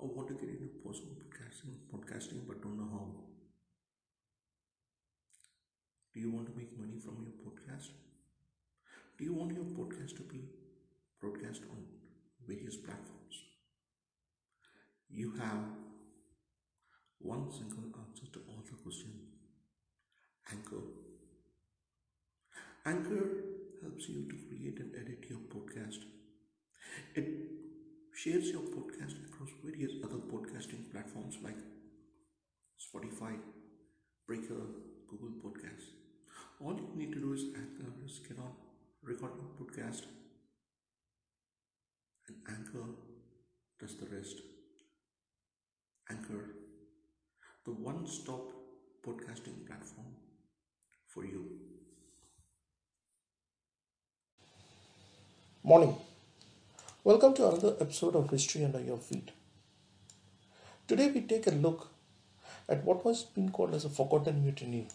Oh, or want to get into podcasting, podcasting but don't know how? Do you want to make money from your podcast? Do you want your podcast to be broadcast on various platforms? You have one single answer to all the questions Anchor. Anchor helps you to create and edit your podcast. It shares your podcast across various other podcasting platforms like Spotify, Breaker, Google Podcasts. All you need to do is Anchor get on, record your podcast, and Anchor does the rest. Anchor, the one stop podcasting platform for you. Morning. Welcome to another episode of History Under Your Feet. Today we take a look at what was been called as a forgotten mutiny.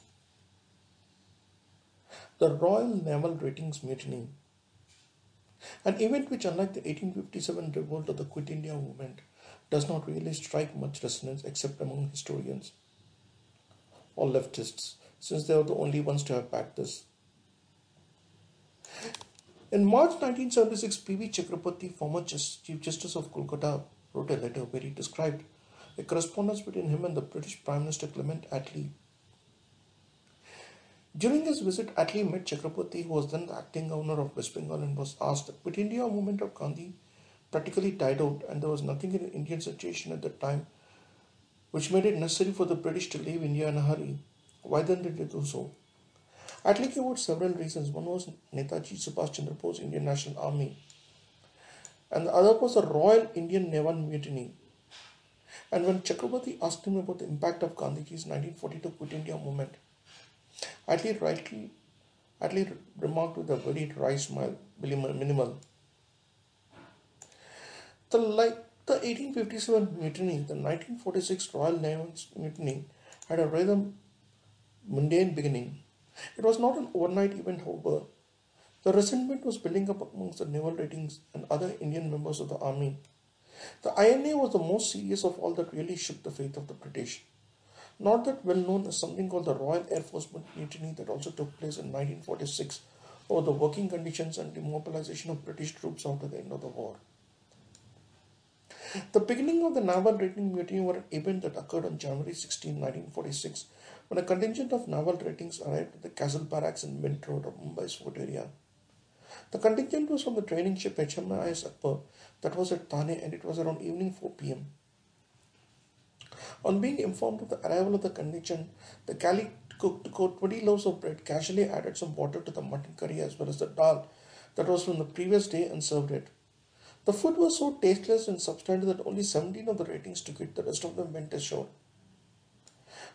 The Royal Naval Ratings Mutiny. An event which, unlike the 1857 revolt of the Quit India movement, does not really strike much resonance except among historians or leftists, since they are the only ones to have backed this. In March 1976, P.V. Chakraborty, former Chief Justice of Kolkata, wrote a letter where he described a correspondence between him and the British Prime Minister Clement Attlee. During his visit, Attlee met Chakraborty, who was then the acting governor of West Bengal, and was asked, Quit India movement of Gandhi practically died out, and there was nothing in the Indian situation at that time which made it necessary for the British to leave India in a hurry. Why then did they do so? Gave out several reasons. One was Netaji Subhash Chandra Bose Indian National Army, and the other was the Royal Indian Naval Mutiny. And when Chakraborty asked him about the impact of Gandhiji's 1942 Quit India movement, Attlee rightly Attlee remarked with a very dry smile, minimal. The like the 1857 mutiny, the 1946 Royal Naval Mutiny, had a rather mundane beginning. It was not an overnight event, however. The resentment was building up amongst the naval ratings and other Indian members of the army. The INA was the most serious of all that really shook the faith of the British. Not that well known as something called the Royal Air Force Mutiny that also took place in 1946 over the working conditions and demobilization of British troops after the end of the war. The beginning of the naval rating mutiny was an event that occurred on January 16, 1946, when a contingent of naval ratings arrived at the Castle Barracks in Mint Road of Mumbai's fort area. The contingent was from the training ship HMIS Akbar that was at Thane and it was around evening 4 pm. On being informed of the arrival of the contingent, the galley cook cooked 20 loaves of bread, casually added some water to the mutton curry as well as the dal that was from the previous day and served it. The food was so tasteless and substandard that only 17 of the ratings took it, the rest of them went ashore.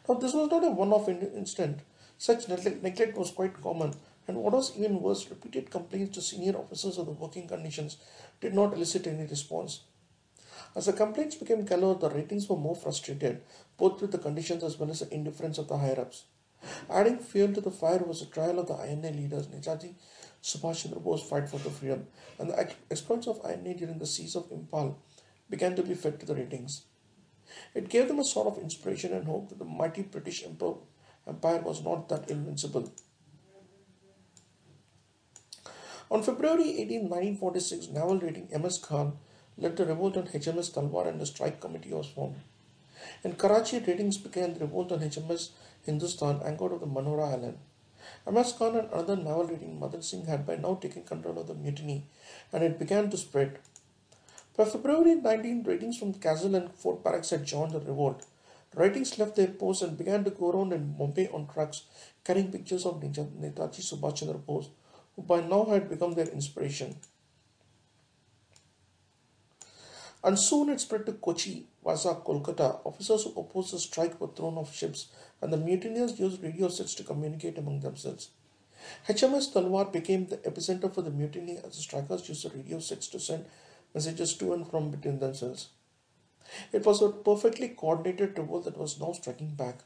Now, this was not a one off incident. Such neglect was quite common, and what was even worse, repeated complaints to senior officers of the working conditions did not elicit any response. As the complaints became callow, the ratings were more frustrated, both with the conditions as well as the indifference of the higher ups. Adding fuel to the fire was the trial of the INA leaders, Netaji Subhash Chandra Bose fight for the freedom, and the exploits of INA during the siege of Imphal began to be fed to the ratings. It gave them a sort of inspiration and hope that the mighty British Empire was not that invincible. On February 18, 1946, naval rating M.S. Khan led the revolt on HMS Talwar and a strike committee was formed. In Karachi, ratings began the revolt on HMS Hindustan anchored of the Manora Island. MS Khan and another naval rating Madan Singh had by now taken control of the mutiny and it began to spread. By February 19, ratings from the castle and Fort Barracks had joined the revolt. Ratings left their posts and began to go around in Bombay on trucks carrying pictures of Netaji Subhash Chandra Bose, who by now had become their inspiration. And soon it spread to Kochi, Vasa, Kolkata. Officers who opposed the strike were thrown off ships, and the mutineers used radio sets to communicate among themselves. HMS Talwar became the epicenter for the mutiny as the strikers used the radio sets to send messages to and from between themselves. It was a perfectly coordinated revolt that was now striking back,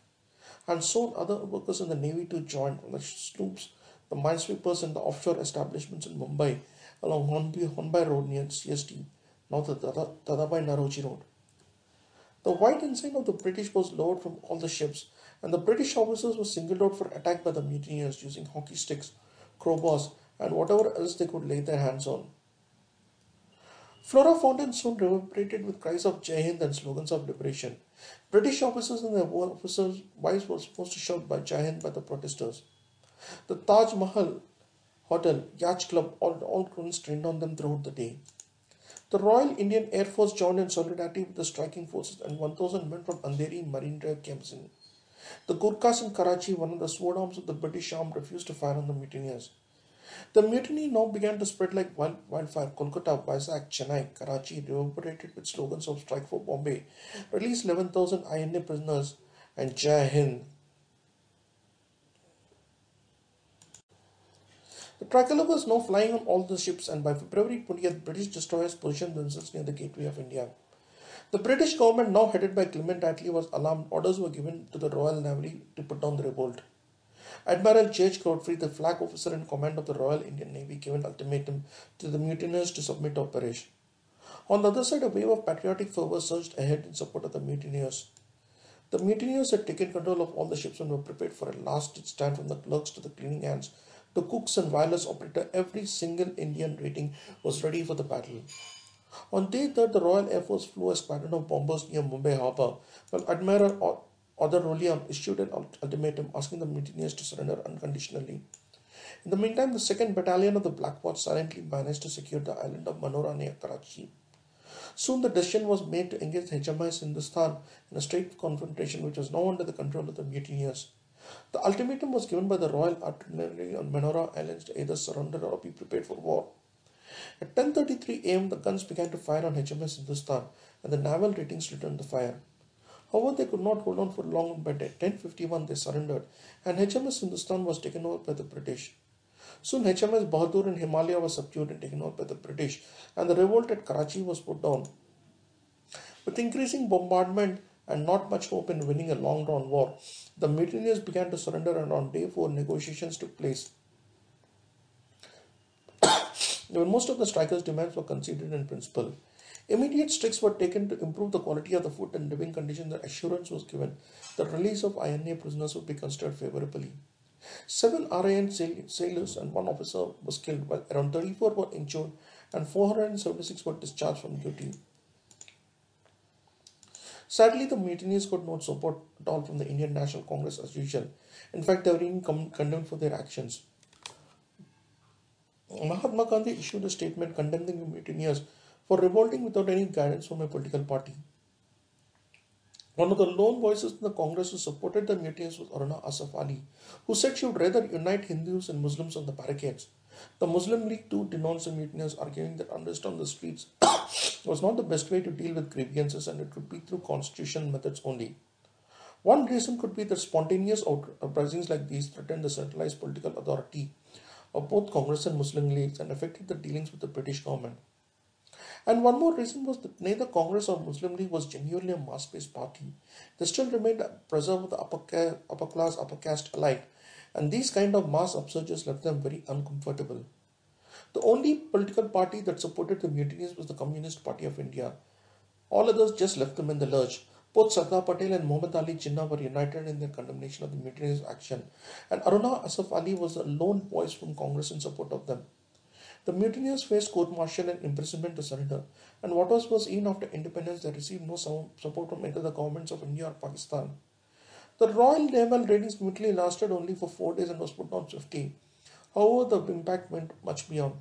and soon other workers in the navy too joined, the sloops, the minesweepers, and the offshore establishments in Mumbai along Hornby, Hornby Road near CST, now the Dadabhai Naoroji Road. The white ensign of the British was lowered from all the ships, and the British officers were singled out for attack by the mutineers using hockey sticks, crowbars, and whatever else they could lay their hands on. Flora Fountain soon reverberated with cries of Jai Hind and slogans of liberation. British officers and their officers' wives were supposed to shout by Jai Hind by the protesters. The Taj Mahal Hotel, Yacht Club, all, all crowns trained on them throughout the day. The Royal Indian Air Force joined in solidarity with the striking forces and 1,000 men from Andheri Marine Drive in. The Gurkhas in Karachi, one of the sword arms of the British arm, refused to fire on the mutineers. The mutiny now began to spread like wild, wildfire. Kolkata, Vizag, Chennai, Karachi reverberated with slogans of strike for Bombay, release 11,000 INA prisoners, and Jai Hind. The tricolor was now flying on all the ships, and by February 20th, British destroyers positioned themselves near the gateway of India. The British government, now headed by Clement Attlee, was alarmed. Orders were given to the Royal Navy to put down the revolt. Admiral J.H. Godfrey, the flag officer in command of the Royal Indian Navy, gave an ultimatum to the mutineers to submit perish. On the other side, a wave of patriotic fervour surged ahead in support of the mutineers. The mutineers had taken control of all the ships and were prepared for a last stand from the clerks to the cleaning hands the cooks and wireless operator, every single Indian rating was ready for the battle. On day 3rd, the Royal Air Force flew a squadron of bombers near Mumbai harbour, while Admiral Other Rolliam issued an ultimatum asking the mutineers to surrender unconditionally. In the meantime, the 2nd Battalion of the Black Watch silently managed to secure the island of Manora near Karachi. Soon the decision was made to engage HMS Hindustan in a straight confrontation which was now under the control of the mutineers. The ultimatum was given by the Royal Artillery on Manora Islands to either surrender or be prepared for war. At 10.33 am, the guns began to fire on HMS Hindustan and the naval ratings returned the fire. However, they could not hold on for long by 10.51 they surrendered and HMS Hindustan was taken over by the British. Soon HMS Bahadur and Himalaya was subdued and taken over by the British and the revolt at Karachi was put down. With increasing bombardment, and not much hope in winning a long drawn war, the mutineers began to surrender and on day 4 negotiations took place. when most of the strikers' demands were conceded in principle, immediate steps were taken to improve the quality of the food and living conditions and assurance was given that release of INA prisoners would be considered favorably. Seven RIN sailors and one officer was killed, while around 34 were injured and 476 were discharged from duty. Sadly, the mutineers got no support at all from the Indian National Congress as usual. In fact, they were even condemned for their actions. Mahatma Gandhi issued a statement condemning the mutineers for revolting without any guidance from a political party. One of the lone voices in the Congress who supported the mutineers was Aruna Asaf Ali, who said she would rather unite Hindus and Muslims on the barricades. The Muslim League too denounced the mutineers, arguing that unrest on the streets was not the best way to deal with grievances and it could be through constitutional methods only. One reason could be that spontaneous uprisings like these threatened the centralized political authority of both Congress and Muslim leagues and affected the dealings with the British government. And one more reason was that neither Congress or Muslim League was genuinely a mass based party. They still remained a preserve of the upper, upper class, upper caste alike, and these kind of mass upsurges left them very uncomfortable. The only political party that supported the mutinies was the Communist Party of India. All others just left them in the lurch. Both Sardar Patel and Muhammad Ali Jinnah were united in their condemnation of the mutinies action, and Aruna Asaf Ali was the lone voice from Congress in support of them. The mutineers faced court martial and imprisonment to surrender, and what was worse, even after independence, they received no support from either the governments of India or Pakistan. The Royal Naval Ratings mutiny lasted only for four days and was put down swiftly. However, the impact went much beyond.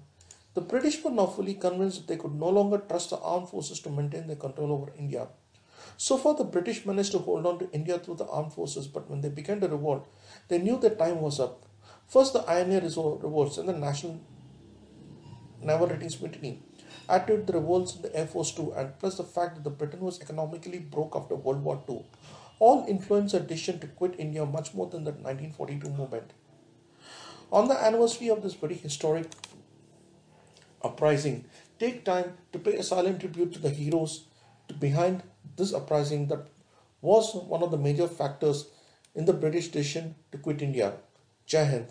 The British were now fully convinced that they could no longer trust the armed forces to maintain their control over India. So far, the British managed to hold on to India through the armed forces, but when they began to revolt, they knew their time was up. First, the INA revolts and the National Naval Ratings Mutiny. Add to it the revolts in the Air Force too, and plus the fact that the Britain was economically broke after World War II, all influenced a decision to quit India much more than the 1942 movement. On the anniversary of this very historic uprising, take time to pay a silent tribute to the heroes behind this uprising that was one of the major factors in the British decision to quit India. Jai Hind.